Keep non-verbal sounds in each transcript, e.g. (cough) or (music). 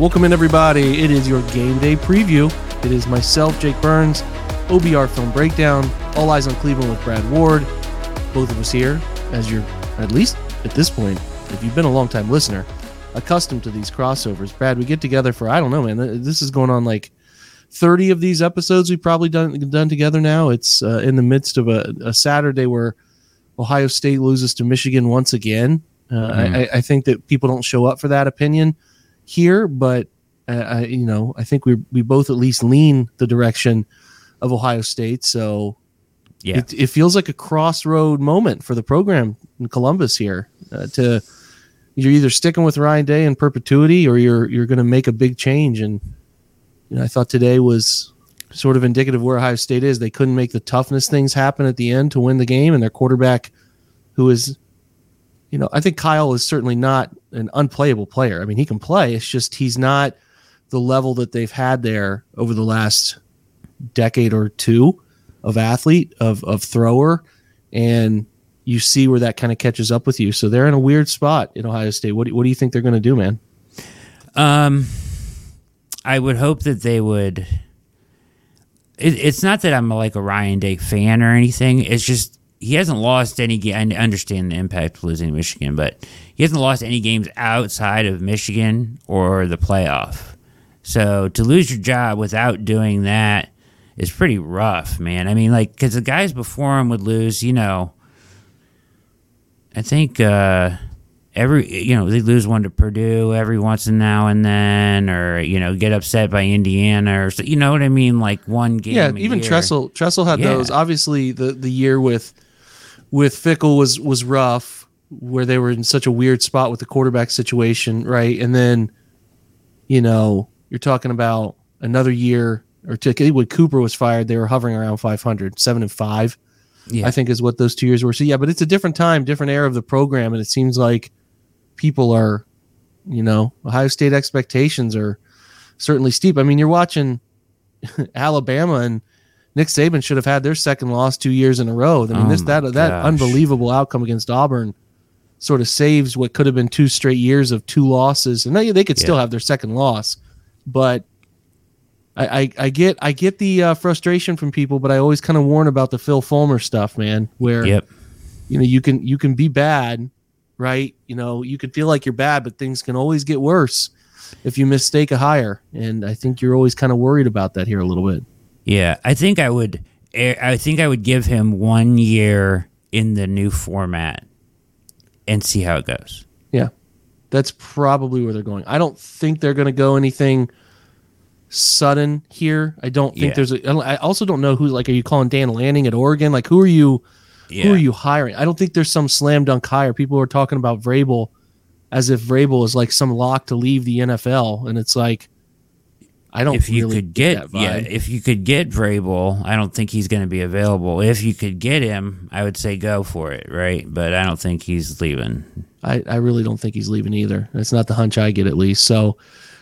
Welcome in, everybody. It is your game day preview. It is myself, Jake Burns, OBR Film Breakdown, All Eyes on Cleveland with Brad Ward. Both of us here, as you're at least at this point, if you've been a long time listener, accustomed to these crossovers. Brad, we get together for I don't know, man. This is going on like 30 of these episodes we've probably done done together now. It's uh, in the midst of a, a Saturday where Ohio State loses to Michigan once again. Uh, mm. I, I, think that people don't show up for that opinion here, but uh, I, you know, I think we we both at least lean the direction of Ohio State. So yeah, it, it feels like a crossroad moment for the program in Columbus here. Uh, to you're either sticking with Ryan Day in perpetuity, or you're you're going to make a big change. And you know, I thought today was sort of indicative of where Ohio State is. They couldn't make the toughness things happen at the end to win the game, and their quarterback, who is you know, I think Kyle is certainly not an unplayable player. I mean, he can play. It's just he's not the level that they've had there over the last decade or two of athlete, of of thrower, and you see where that kind of catches up with you. So they're in a weird spot in Ohio State. What do, what do you think they're going to do, man? Um, I would hope that they would. It, it's not that I'm like a Ryan Day fan or anything. It's just he hasn't lost any game. I understand the impact of losing Michigan, but he hasn't lost any games outside of Michigan or the playoff. So to lose your job without doing that is pretty rough, man. I mean, like, because the guys before him would lose, you know, I think uh, every, you know, they lose one to Purdue every once and now and then, or, you know, get upset by Indiana or, so, you know what I mean? Like one game. Yeah, even year. Tressel, Tressel had yeah. those. Obviously, the, the year with, with Fickell was was rough, where they were in such a weird spot with the quarterback situation, right? And then, you know, you're talking about another year or two. When Cooper was fired, they were hovering around 500, seven and five. Yeah. I think is what those two years were. So yeah, but it's a different time, different era of the program, and it seems like people are, you know, Ohio State expectations are certainly steep. I mean, you're watching (laughs) Alabama and Nick Saban should have had their second loss two years in a row. I mean, oh this that gosh. that unbelievable outcome against Auburn sort of saves what could have been two straight years of two losses, and they, they could still have their second loss. But I, I, I get I get the uh, frustration from people, but I always kind of warn about the Phil Fulmer stuff, man. Where yep. you know you can you can be bad, right? You know you can feel like you're bad, but things can always get worse if you mistake a hire, and I think you're always kind of worried about that here a little bit. Yeah, I think I would. Eh, I think I would give him one year in the new format and see how it goes. Yeah, that's probably where they're going. I don't think they're going to go anything sudden here. I don't think yeah. there's a. I also don't know who. Like, are you calling Dan Lanning at Oregon? Like, who are you? Yeah. Who are you hiring? I don't think there's some slam dunk hire. People are talking about Vrabel as if Vrabel is like some lock to leave the NFL, and it's like I don't. If you really could get, yeah, if you could get Vrabel, I don't think he's going to be available. If you could get him, I would say go for it, right? But I don't think he's leaving. I, I really don't think he's leaving either. That's not the hunch I get, at least. So,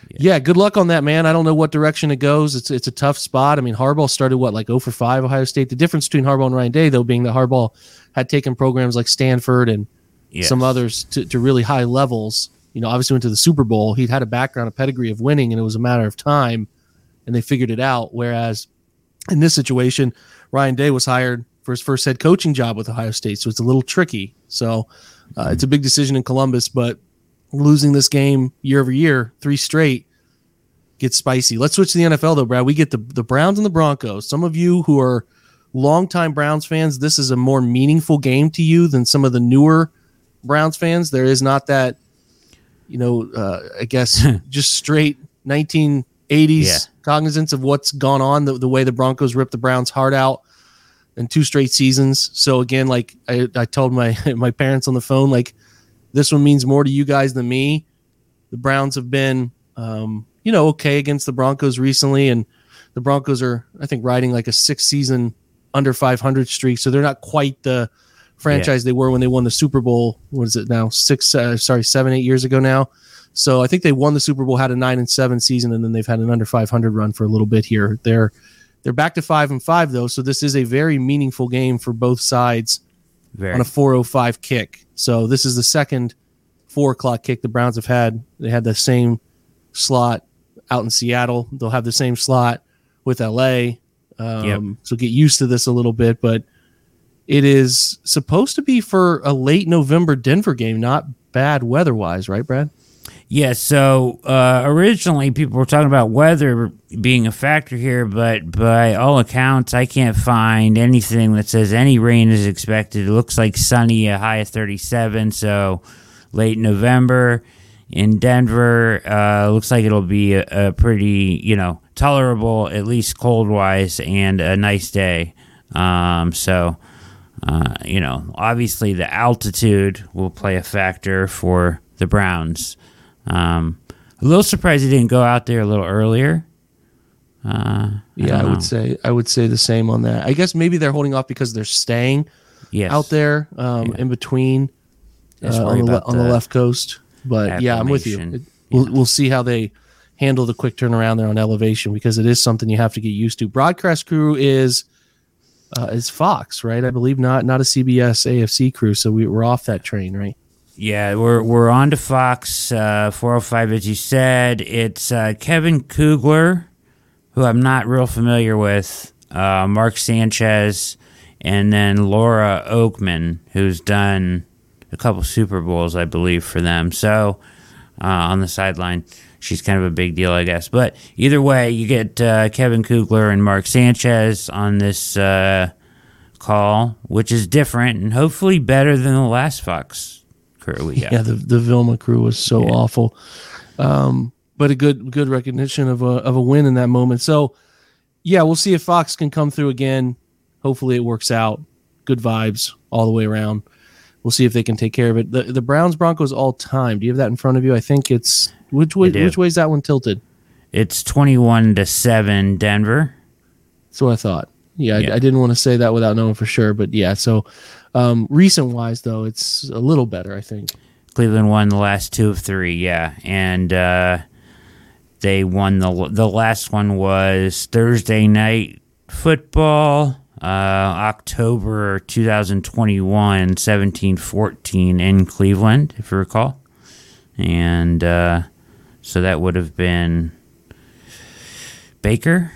yeah. yeah. good luck on that, man. I don't know what direction it goes. It's it's a tough spot. I mean, Harbaugh started what like 0 for five Ohio State. The difference between Harbaugh and Ryan Day, though, being that Harbaugh had taken programs like Stanford and yes. some others to, to really high levels you know, obviously went to the Super Bowl. He'd had a background, a pedigree of winning, and it was a matter of time, and they figured it out. Whereas in this situation, Ryan Day was hired for his first head coaching job with Ohio State, so it's a little tricky. So uh, it's a big decision in Columbus, but losing this game year over year, three straight, gets spicy. Let's switch to the NFL though, Brad. We get the the Browns and the Broncos. Some of you who are longtime Browns fans, this is a more meaningful game to you than some of the newer Browns fans. There is not that you know, uh, I guess (laughs) just straight 1980s yeah. cognizance of what's gone on, the, the way the Broncos ripped the Browns' heart out in two straight seasons. So again, like I, I told my (laughs) my parents on the phone, like this one means more to you guys than me. The Browns have been, um, you know, okay against the Broncos recently, and the Broncos are, I think, riding like a six season under 500 streak. So they're not quite the franchise yeah. they were when they won the Super Bowl. What is it now? Six, uh, sorry, seven, eight years ago now. So I think they won the Super Bowl, had a nine and seven season, and then they've had an under 500 run for a little bit here. They're they're back to five and five though, so this is a very meaningful game for both sides very. on a 405 kick. So this is the second four o'clock kick the Browns have had. They had the same slot out in Seattle. They'll have the same slot with LA. Um, Yep. So get used to this a little bit, but it is supposed to be for a late November Denver game, not bad weather wise, right, Brad? Yeah, so uh, originally people were talking about weather being a factor here, but by all accounts, I can't find anything that says any rain is expected. It looks like sunny, a high of 37, so late November in Denver. Uh, looks like it'll be a, a pretty, you know, tolerable, at least cold wise, and a nice day. Um, so, uh, you know, obviously the altitude will play a factor for the Browns. Um, a little surprised he didn't go out there a little earlier. Uh, Yeah, I, would say I would say the same on that. I guess maybe they're holding off because they're staying yes. out there um, in between uh, on, the, on the the left coast. But yeah, I'm with you. It- we'll, we'll see how they handle the quick turnaround there on elevation because it is something you have to get used to. Broadcast crew is uh, is Fox, right? I believe not not a CBS AFC crew, so we, we're off that train, right? Yeah, we're we're on to Fox uh, 405, as you said. It's uh, Kevin Kugler, who I'm not real familiar with, uh, Mark Sanchez, and then Laura Okmin, who's done a couple Super Bowls, I believe, for them. So uh, on the sideline, she's kind of a big deal, I guess. But either way, you get uh, Kevin Kugler and Mark Sanchez on this uh, call, which is different and hopefully better than the last Fox crew we (laughs) got. Yeah, the the Vilma crew was so Yeah. awful, um, but a good good recognition of a of a win in that moment. So yeah, we'll see if Fox can come through again. Hopefully, it works out. Good vibes all the way around. We'll see if they can take care of it. The the Browns Broncos all time. Do you have that in front of you? I think it's which way which way is that one tilted? It's 21 to 7 Denver. That's what I thought. Yeah, I- I, didn't want to say that without knowing for sure, but yeah. So um, recent wise though, it's a little better. I think. Cleveland won the last two of 3, yeah. And uh, they won the the last one was Thursday night football. Uh, October 2021, 17-14 in Cleveland, if you recall. And uh, so that would have been Baker.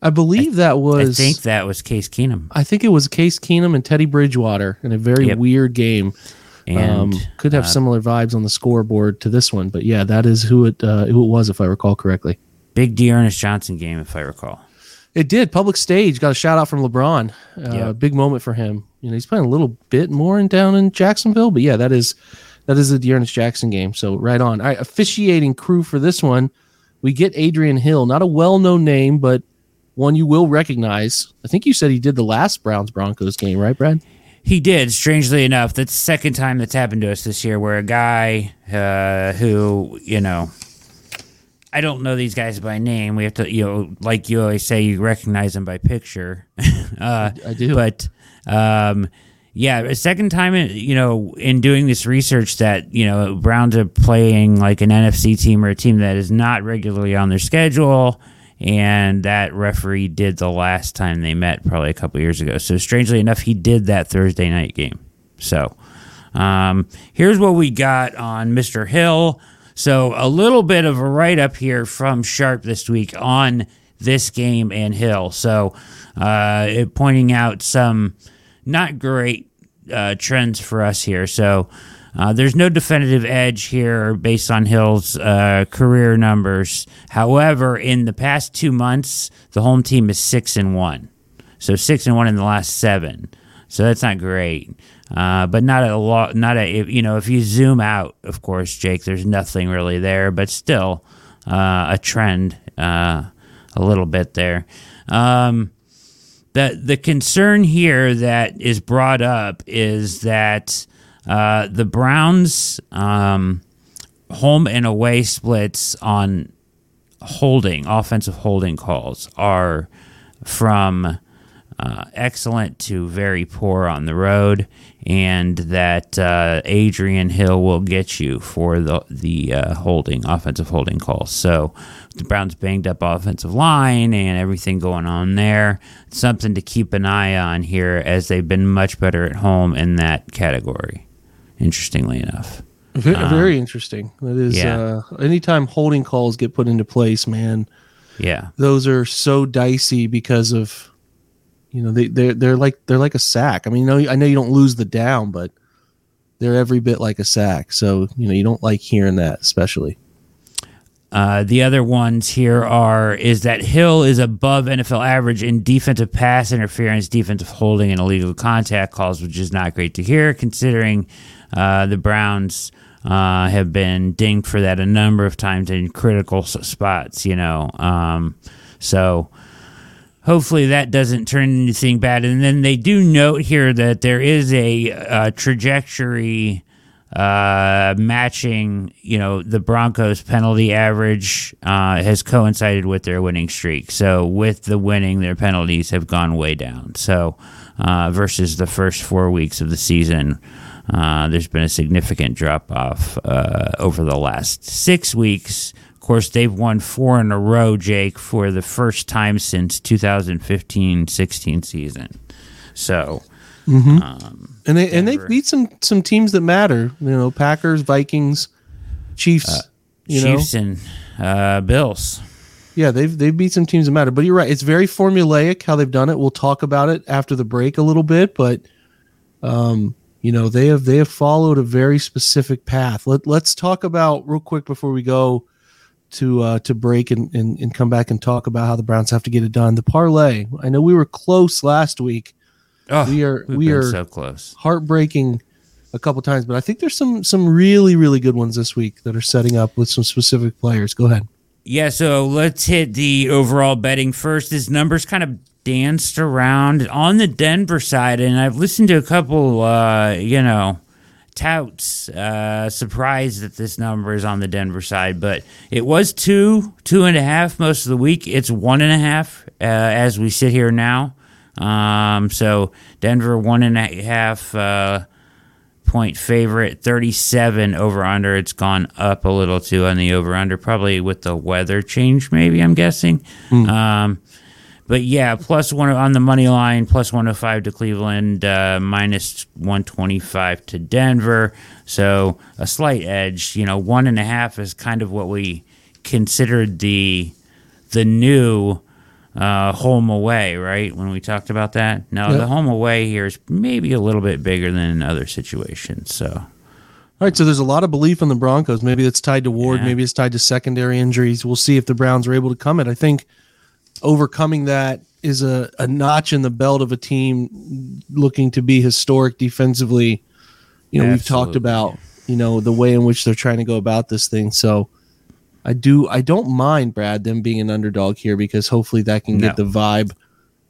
I believe that was. I think that was Case Keenum. I think it was Case Keenum and Teddy Bridgewater in a very Yep. weird game. And um, could have uh, similar vibes on the scoreboard to this one, but yeah, that is who it uh, who it was if I recall correctly. big D'Ernest Johnson game, if I recall. It did public stage. Got a shout out from LeBron. Uh, Yep. Big moment for him. You know, he's playing a little bit more in down in Jacksonville, but yeah, that is that is the D'Ernest Jackson game. So right on. All right, officiating crew for this one, we get Adrian Hill, not a well known name, but one you will recognize. I think you said he did the last Browns Broncos game, right, Brad? He did, strangely enough. That's the second time that's happened to us this year where a guy uh, who, you know, I don't know these guys by name. We have to, you know, like you always say, you recognize them by picture. (laughs) uh, I do. But, um, yeah, a second time, in, you know, in doing this research that, you know, Browns are playing like an NFC team or a team that is not regularly on their schedule. And that referee did the last time they met, probably a couple years ago. So, strangely enough, he did that Thursday night game. So, um, here's what we got on Mr. Hill. So, a little bit of a write up here from Sharp this week on this game and Hill. So, uh, it pointing out some not great uh, trends for us here. So, uh, there's no definitive edge here based on Hill's uh, career numbers. However, in the past two months, the home team is six and one. So six and one in the last seven. So that's not great, uh, but not a lot. Not a you know if you zoom out, of course, Jake, there's nothing really there, but still uh, a trend uh, a little bit there. Um, the the concern here that is brought up is that uh, the Browns um, home and away splits on holding offensive holding calls are from uh, excellent to very poor on the road, and that uh, Adrian Hill will get you for the the uh, holding offensive holding calls. So the Browns banged up offensive line and everything going on there. Something to keep an eye on here as they've been much better at home in that category. Interestingly enough. Very, um, very interesting. That is, yeah. uh, anytime holding calls get put into place, man. Yeah, those are so dicey because of, you know, they they're they're like they're like a sack. I mean, you know, I know you don't lose the down, but they're every bit like a sack. So you know, you don't like hearing that, especially. Uh, the other ones here are is that Hill is above NFL average in defensive pass interference, defensive holding, and illegal contact calls, which is not great to hear considering uh, the Browns uh, have been dinged for that a number of times in critical spots. You know, um, so hopefully that doesn't turn into anything bad. And then they do note here that there is a, a trajectory uh, matching, you know, the Broncos' penalty average uh, has coincided with their winning streak. So with the winning, their penalties have gone way down. So uh, versus the first four weeks of the season, uh, there's been a significant drop off uh, over the last six weeks. Of course, they've won four in a row, Jake, for the first time since 2015-16 season. So. Mm-hmm. Um, and they Denver. and they beat some some teams that matter. You know, Packers, Vikings, Chiefs. Uh, Chiefs know. and uh, Bills. Yeah, they've they've beat some teams that matter. But you're right; it's very formulaic how they've done it. We'll talk about it after the break a little bit, but um, you know they have they have followed a very specific path. Let Let's talk about real quick before we go to uh, to break and, and and come back and talk about how the Browns have to get it done. The parlay. I know we were close last week Oh, we are we are so close. Heartbreaking a couple times, but I think there's some some really really good ones this week that are setting up with some specific players. Go ahead. Yeah, so let's hit the overall betting first. His numbers kind of danced around on the Denver side, and I've listened to a couple, uh, you know, touts uh, surprised that this number is on the Denver side, but it was two, two and a half most of the week. It's one and a half uh, as we sit here now. Um, so Denver one and a half uh, point favorite, 37 over under. It's gone up a little too on the over under, probably with the weather change, maybe I'm guessing. Mm. Um, but yeah, plus one on the money line, plus 105 to Cleveland, uh, minus 125 to Denver. So a slight edge. You know, one and a half is kind of what we considered the the new uh, home away, right? When we talked about that. Now, yep. the home away here is maybe a little bit bigger than in other situations. So, all right. So there's a lot of belief in the Broncos. Maybe it's tied to Ward. Yeah. Maybe it's tied to secondary injuries. We'll see if the Browns are able to come it. I think overcoming that is a, a notch in the belt of a team looking to be historic defensively. You know, we've talked about, you know, the way in which they're trying to go about this thing. So, I do I don't mind Brad them being an underdog here because hopefully that can no. get the vibe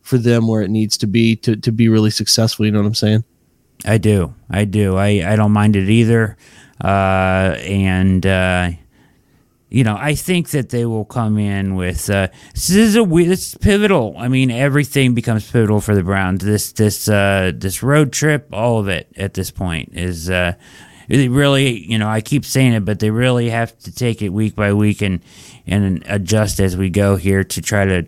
for them where it needs to be to to be really successful. You know what I'm saying? I do, I do. I I don't mind it either, uh, and uh, you know I think that they will come in with uh, this is a this is pivotal. I mean everything becomes pivotal for the Browns. This this uh, this road trip, all of it at this point is uh, they really, you know, I keep saying it, but they really have to take it week by week and and adjust as we go here to try to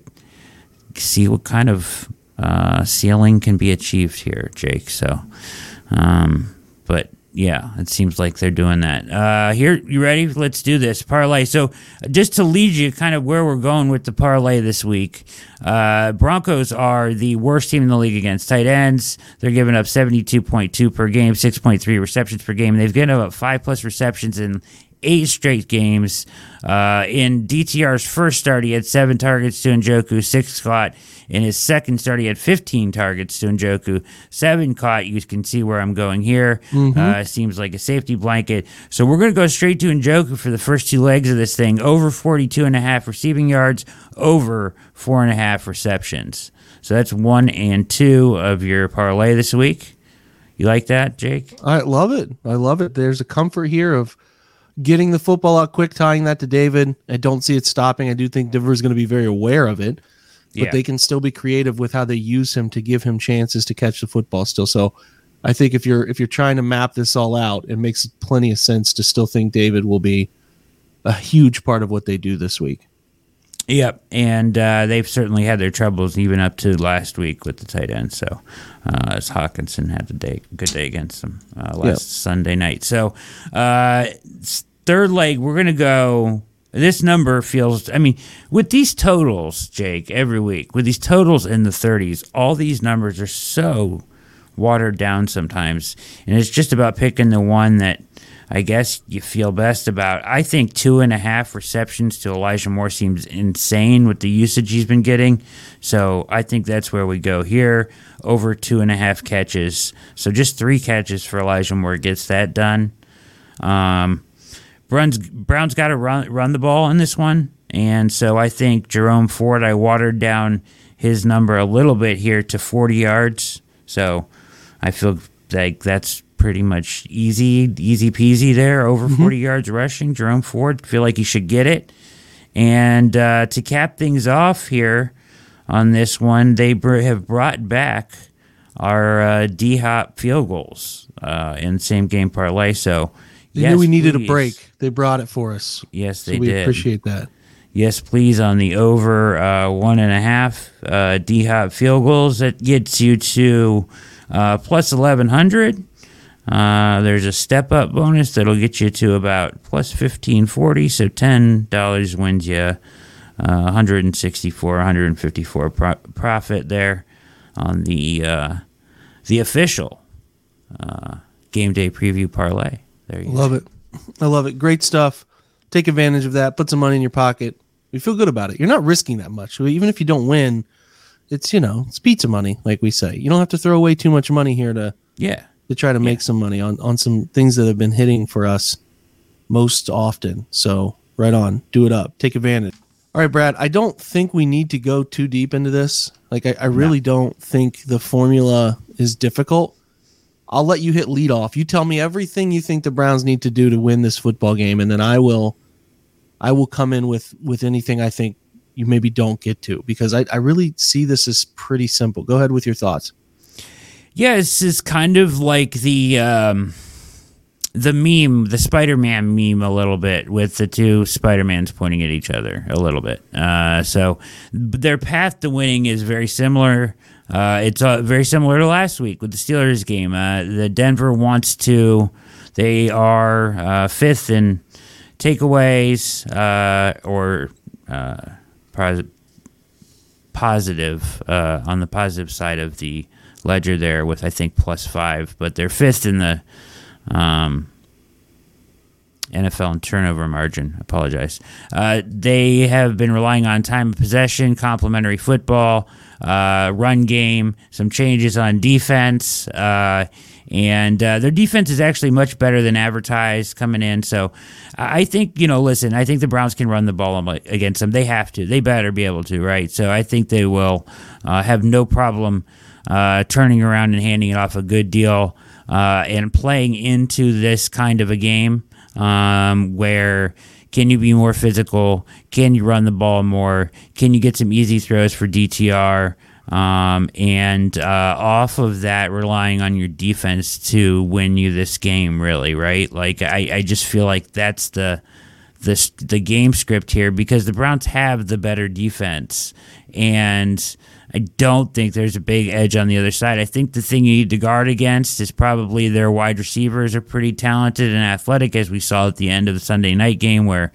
see what kind of uh, ceiling can be achieved here, Jake. So, um, but yeah, it seems like they're doing that. Uh, here, you ready? Let's do this parlay. So, just to lead you kind of where we're going with the parlay this week, uh, Broncos are the worst team in the league against tight ends. They're giving up 72.2 per game, 6.3 receptions per game. They've given up five plus receptions in eight straight games. Uh, in DTR's first start, he had seven targets to Njoku, six caught. In his second start, he had 15 targets to Njoku, seven caught. You can see where I'm going here. Mm-hmm. Uh, seems like a safety blanket. So we're going to go straight to Njoku for the first two legs of this thing. Over 42 and a half receiving yards, over four and a half receptions. So that's one and two of your parlay this week. You like that, Jake? I love it. I love it. There's a comfort here of getting the football out quick, tying that to David. I don't see it stopping. I do think Denver is going to be very aware of it but yeah. they can still be creative with how they use him to give him chances to catch the football still. So I think if you're if you're trying to map this all out, it makes plenty of sense to still think David will be a huge part of what they do this week. Yep, and uh, they've certainly had their troubles even up to last week with the tight end. So, uh, as Hockenson had a day, good day against them uh, last Yep. Sunday night. So, uh, third leg, we're gonna go. This number feels. I mean, with these totals, Jake, every week with these totals in the 30s, all these numbers are so watered down sometimes, and it's just about picking the one that I guess you feel best about. I think two and a half receptions to Elijah Moore seems insane with the usage he's been getting. So I think that's where we go here over two and a half catches. So just three catches for Elijah Moore gets that done. Um, Browns Browns got to run run the ball in this one, and so I think Jerome Ford. I watered down his number a little bit here to 40 yards. So I feel like that's pretty much easy, easy peasy there. Over 40 yards rushing, Jerome Ford. Feel like he should get it. And uh, to cap things off here on this one, they br- have brought back our uh, D Hop field goals uh, in same game parlay. So They yes, knew we needed please. a break. They brought it for us. Yes, So they we did. appreciate that. Yes, please, on the over uh, one and a half uh, D Hop field goals. That gets you to uh, plus 1100. Uh, there's a step up bonus that'll get you to about plus 1540. So $10 wins you uh, 164, 154 pro- profit there on the uh, the official uh, game day preview parlay. There you go. Love it. I love it. Great stuff. Take advantage of that. Put some money in your pocket. You feel good about it. You're not risking that much. Even if you don't win, it's you know it's pizza money, like we say. You don't have to throw away too much money here to Yeah. To try to make some money on on some things that have been hitting for us most often. So right on, do it up, take advantage. All right, Brad. I don't think we need to go too deep into this. Like I, I really don't think the formula is difficult. I'll let you hit lead off. You tell me everything you think the Browns need to do to win this football game, and then I will I will come in with with anything I think you maybe don't get to because I, I really see this as pretty simple. Go ahead with your thoughts. Yeah, this is kind of like the um, the meme, the Spider-Man meme, a little bit with the two Spider-Mans pointing at each other a little bit. Uh, so their path to winning is very similar. Uh, it's uh, very similar to last week with the Steelers game. Uh, the Denver wants to. They are uh, fifth in takeaways uh, or pos- positive on the positive side of the ledger there with I think plus five, but they're fifth in the um, NFL in turnover margin. Apologize. Uh, they have been relying on time of possession, complementary football, uh, run game, some changes on defense. Uh, and uh, their defense is actually much better than advertised coming in. So I think, you know, listen, I think the Browns can run the ball against them. They have to. They better be able to, right? So I think they will uh, have no problem uh, turning around and handing it off a good deal uh, and playing into this kind of a game um, where can you be more physical? Can you run the ball more? Can you get some easy throws for DTR? Um, and uh, off of that, relying on your defense to win you this game, really, right? Like I, I just feel like that's the the the game script here because the Browns have the better defense, and I don't think there's a big edge on the other side. I think the thing you need to guard against is probably their wide receivers are pretty talented and athletic, as we saw at the end of the Sunday night game where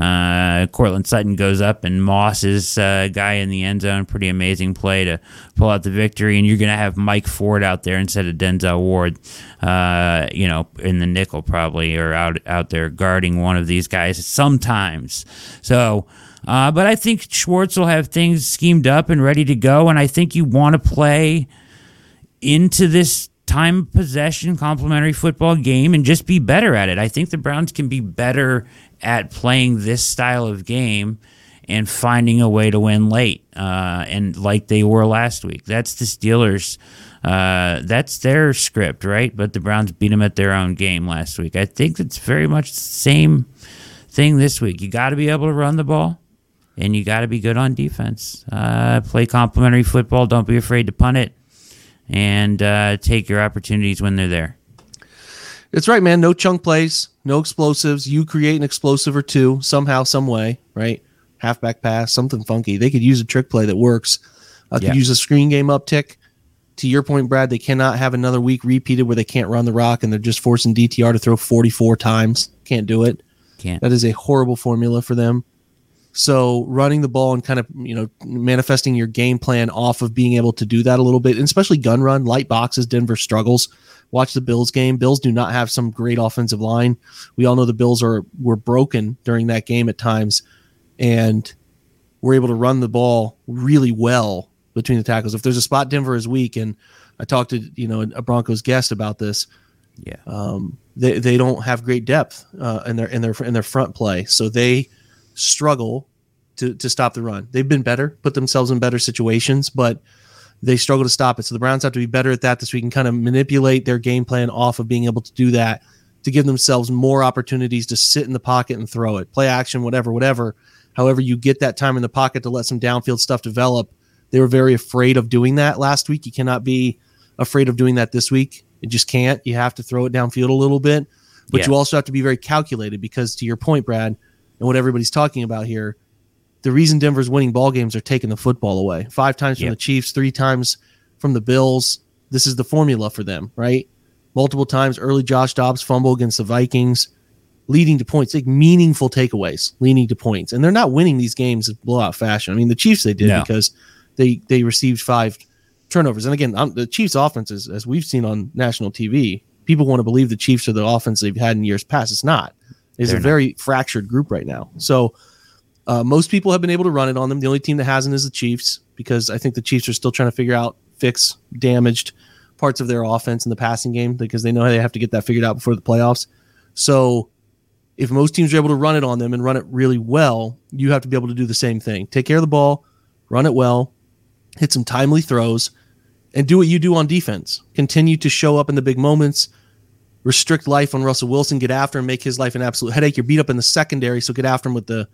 uh, Courtland Sutton goes up and Moss is uh, guy in the end zone. Pretty amazing play to pull out the victory. And you're going to have Mike Ford out there instead of Denzel Ward, uh, you know, in the nickel probably or out out there guarding one of these guys sometimes. So. Uh, but I think Schwartz will have things schemed up and ready to go, and I think you want to play into this time possession complementary football game and just be better at it. I think the Browns can be better at playing this style of game and finding a way to win late, uh, and like they were last week. That's the Steelers. Uh, that's their script, right? But the Browns beat them at their own game last week. I think it's very much the same thing this week. You got to be able to run the ball, and you got to be good on defense. Uh, play complementary football. Don't be afraid to punt it, and uh, take your opportunities when they're there. It's right, man. No chunk plays, no explosives. You create an explosive or two somehow, some way, right? halfback pass, something funky. They could use a trick play that works. Uh, Yeah. Could use a screen game uptick. To your point, Brad, they cannot have another week repeated where they can't run the rock and they're just forcing DTR to throw 44 times. Can't do it. Can't. That is a horrible formula for them. So running the ball and kind of you know manifesting your game plan off of being able to do that a little bit, and especially gun run, light boxes. Denver struggles. Watch the Bills game. Bills do not have some great offensive line. We all know the Bills are were broken during that game at times, and we're able to run the ball really well between the tackles. If there's a spot Denver is weak, and I talked to you know a Broncos guest about this, Yeah. um, they they don't have great depth uh, in their in their in their front play, so they struggle to to stop the run. They've been better, put themselves in better situations, but they struggle to stop it. So the Browns have to be better at that, so we can kind of manipulate their game plan off of being able to do that to give themselves more opportunities to sit in the pocket and throw it, play action, whatever, whatever. However, you get that time in the pocket to let some downfield stuff develop. They were very afraid of doing that last week. You cannot be afraid of doing that this week. You just can't. You have to throw it downfield a little bit, but Yeah. you also have to be very calculated because, to your point, Brad, and what everybody's talking about here, the reason Denver's winning ball games are taking the football away. Five times from Yep. the Chiefs, three times from the Bills. This is the formula for them, right? Multiple times early Josh Dobbs fumble against the Vikings, leading to points, like meaningful takeaways, leading to points. And they're not winning these games in blowout fashion. I mean, the Chiefs they did No. because they they received five turnovers. And again, I'm, the Chiefs' offense is, as we've seen on national TV, people want to believe the Chiefs are the offense they've had in years past. It's not. It's They're a not. very fractured group right now. So uh, most people have been able to run it on them. The only team that hasn't is the Chiefs because I think the Chiefs are still trying to figure out, fix damaged parts of their offense in the passing game because they know they have to get that figured out before the playoffs. So if most teams are able to run it on them and run it really well, you have to be able to do the same thing. Take care of the ball, run it well, hit some timely throws, and do what you do on defense. Continue to show up in the big moments. Restrict life on Russell Wilson. Get after him. Make his life an absolute headache. You're beat up in the secondary, so get after him with the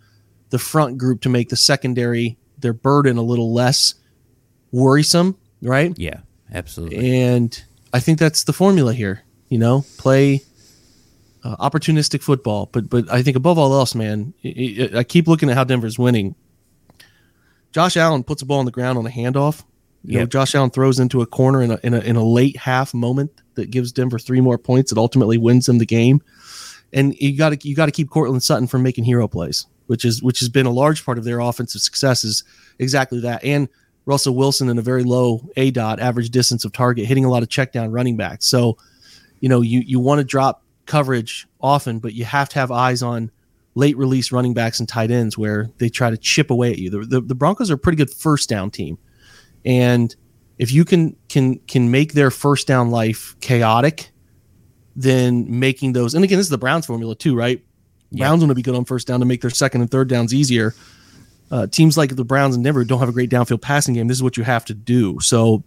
the front group to make the secondary their burden a little less worrisome, right? Yeah. Absolutely. And I think that's the formula here. You know, play uh, opportunistic football, but but I think above all else, man, I, I- I keep looking at how Denver's winning. Josh Allen puts a ball on the ground on a handoff. You know, Josh Allen throws into a corner in a, in a in a late half moment that gives Denver three more points that ultimately wins them the game. And you got to you got to keep Courtland Sutton from making hero plays, which is which has been a large part of their offensive success is exactly that. And Russell Wilson in a very low A dot average distance of target, hitting a lot of check down running backs. So, you know, you you want to drop coverage often, but you have to have eyes on late release running backs and tight ends where they try to chip away at you. The, the, the Broncos are a pretty good first down team, and if you can can can make their first down life chaotic, then making those and again this is the Browns formula too, right? Browns want to be good on first down to make their second and third downs easier. Uh, teams like the Browns and Denver don't have a great downfield passing game. This is what you have to do. So,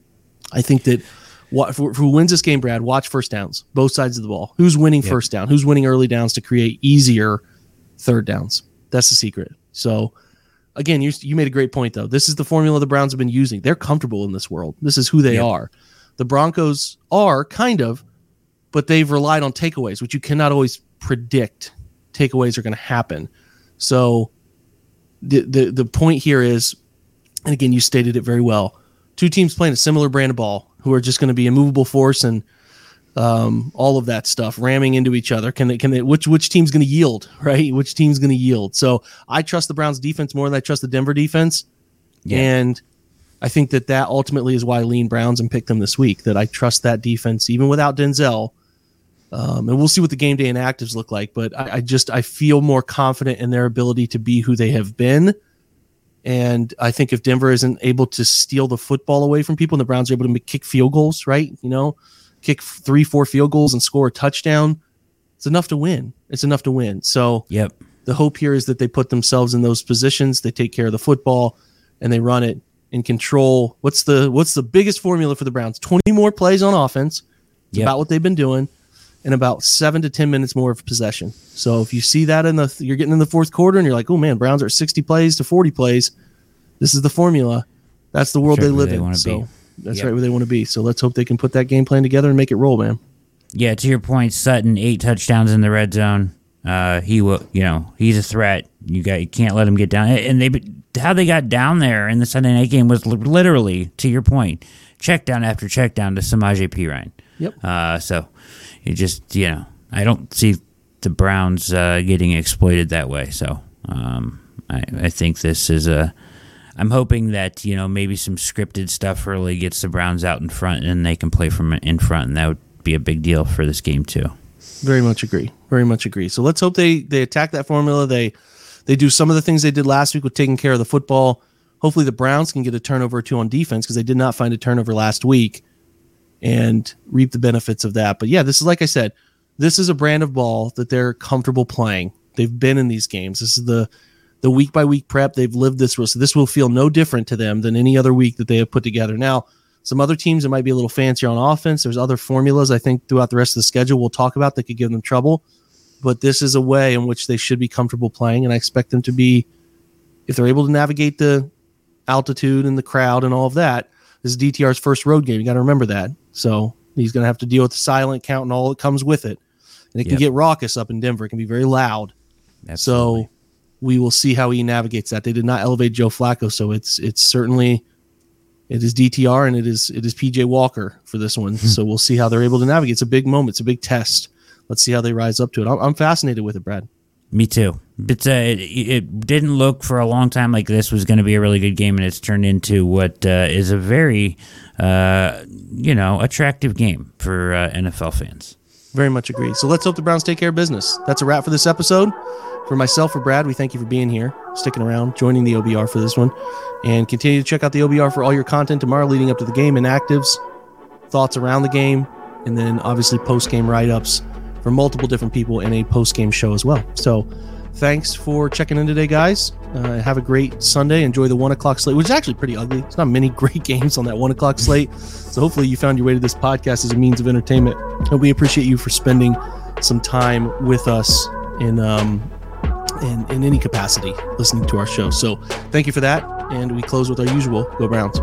I think that what for, who wins this game, Brad? Watch first downs, both sides of the ball. Who's winning Yep. first down? Who's winning early downs to create easier third downs? That's the secret. So, again, you you made a great point though. This is the formula the Browns have been using. They're comfortable in this world. This is who they Yep. are. The Broncos are kind of, but they've relied on takeaways, which you cannot always predict. Takeaways are going to happen. So, the, the the point here is, and again, you stated it very well. Two teams playing a similar brand of ball who are just going to be a movable force and um, all of that stuff ramming into each other. Can they? Can they? Which which team's going to yield? (laughs) Right? Which team's going to yield? So I trust the Browns defense more than I trust the Denver defense, Yeah. and I think that that ultimately is why I lean Browns and pick them this week. That I trust that defense even without Denzel. Um, and we'll see what the game day inactives look like, but I, I just I feel more confident in their ability to be who they have been. And I think if Denver isn't able to steal the football away from people, and the Browns are able to make, kick field goals, right? You know, kick three, four field goals and score a touchdown, it's enough to win. It's enough to win. So Yep. the hope here is that they put themselves in those positions, they take care of the football, and they run it in control. What's the what's the biggest formula for the Browns? Twenty more plays on offense. It's Yep. about what they've been doing, and about seven to ten minutes more of possession. So if you see that in the you're getting in the fourth quarter and you're like, oh man, Browns are sixty plays to forty plays. This is the formula. That's the world Sure they live they in. So be. that's Yep. right where they want to be. So let's hope they can put that game plan together and make it roll, man. Yeah, to your point, Sutton eight touchdowns in the red zone. Uh, he will, you know, he's a threat. you got you can't let them get down. And they how they got down there in the Sunday night game was literally to your point, check down after check down to Samaje Perine. Yep. Uh, so just you know I don't see the Browns uh, getting exploited that way. So um, I, I think this is a. I'm hoping that you know maybe some scripted stuff early gets the Browns out in front and they can play from in front, and that would be a big deal for this game too. Very much agree. Very much agree. So let's hope they they attack that formula. They they do some of the things they did last week with taking care of the football. Hopefully the Browns can get a turnover or two on defense because they did not find a turnover last week and reap the benefits of that. But yeah, this is like I said, this is a brand of ball that they're comfortable playing. They've been in these games. This is the the week by week prep. They've lived this. So this will feel no different to them than any other week that they have put together. Now, some other teams that might be a little fancier on offense. There's other formulas I think throughout the rest of the schedule we'll talk about that could give them trouble. But this is a way in which they should be comfortable playing, and I expect them to be, if they're able to navigate the altitude and the crowd and all of that. This is DTR's first road game. You got to remember that. So he's going to have to deal with the silent count and all that comes with it and it yep. can get raucous up in Denver. It can be very loud. Absolutely. So we will see how he navigates that. They did not elevate Joe Flacco, so it's it's certainly it is DTR and it is it is PJ Walker for this one. Hmm. so we'll see how they're able to navigate. It's a big moment. It's a big test. Let's see how they rise up to it. I'm, I'm fascinated with it, Brad. Me too. Uh, it, it, didn't look for a long time like this was going to be a really good game, and it's turned into what uh, is a very, uh, you know, attractive game for uh, NFL fans. Very much agree. So let's hope the Browns take care of business. That's a wrap for this episode. For myself, for Brad, we thank you for being here, sticking around, joining the OBR for this one, and continue to check out the OBR for all your content tomorrow leading up to the game and actives, thoughts around the game, and then obviously post game write ups multiple different people in a post game show as well. So thanks for checking in today, guys. Uh, have a great Sunday. Enjoy the one o'clock slate, which is actually pretty ugly. It's not many (laughs) great games on that one o'clock slate. So hopefully you found your way to this podcast as a means of entertainment. And we appreciate you for spending some time with us in um, in, in any capacity listening to our show. So thank you for that. And we close with our usual Go Browns.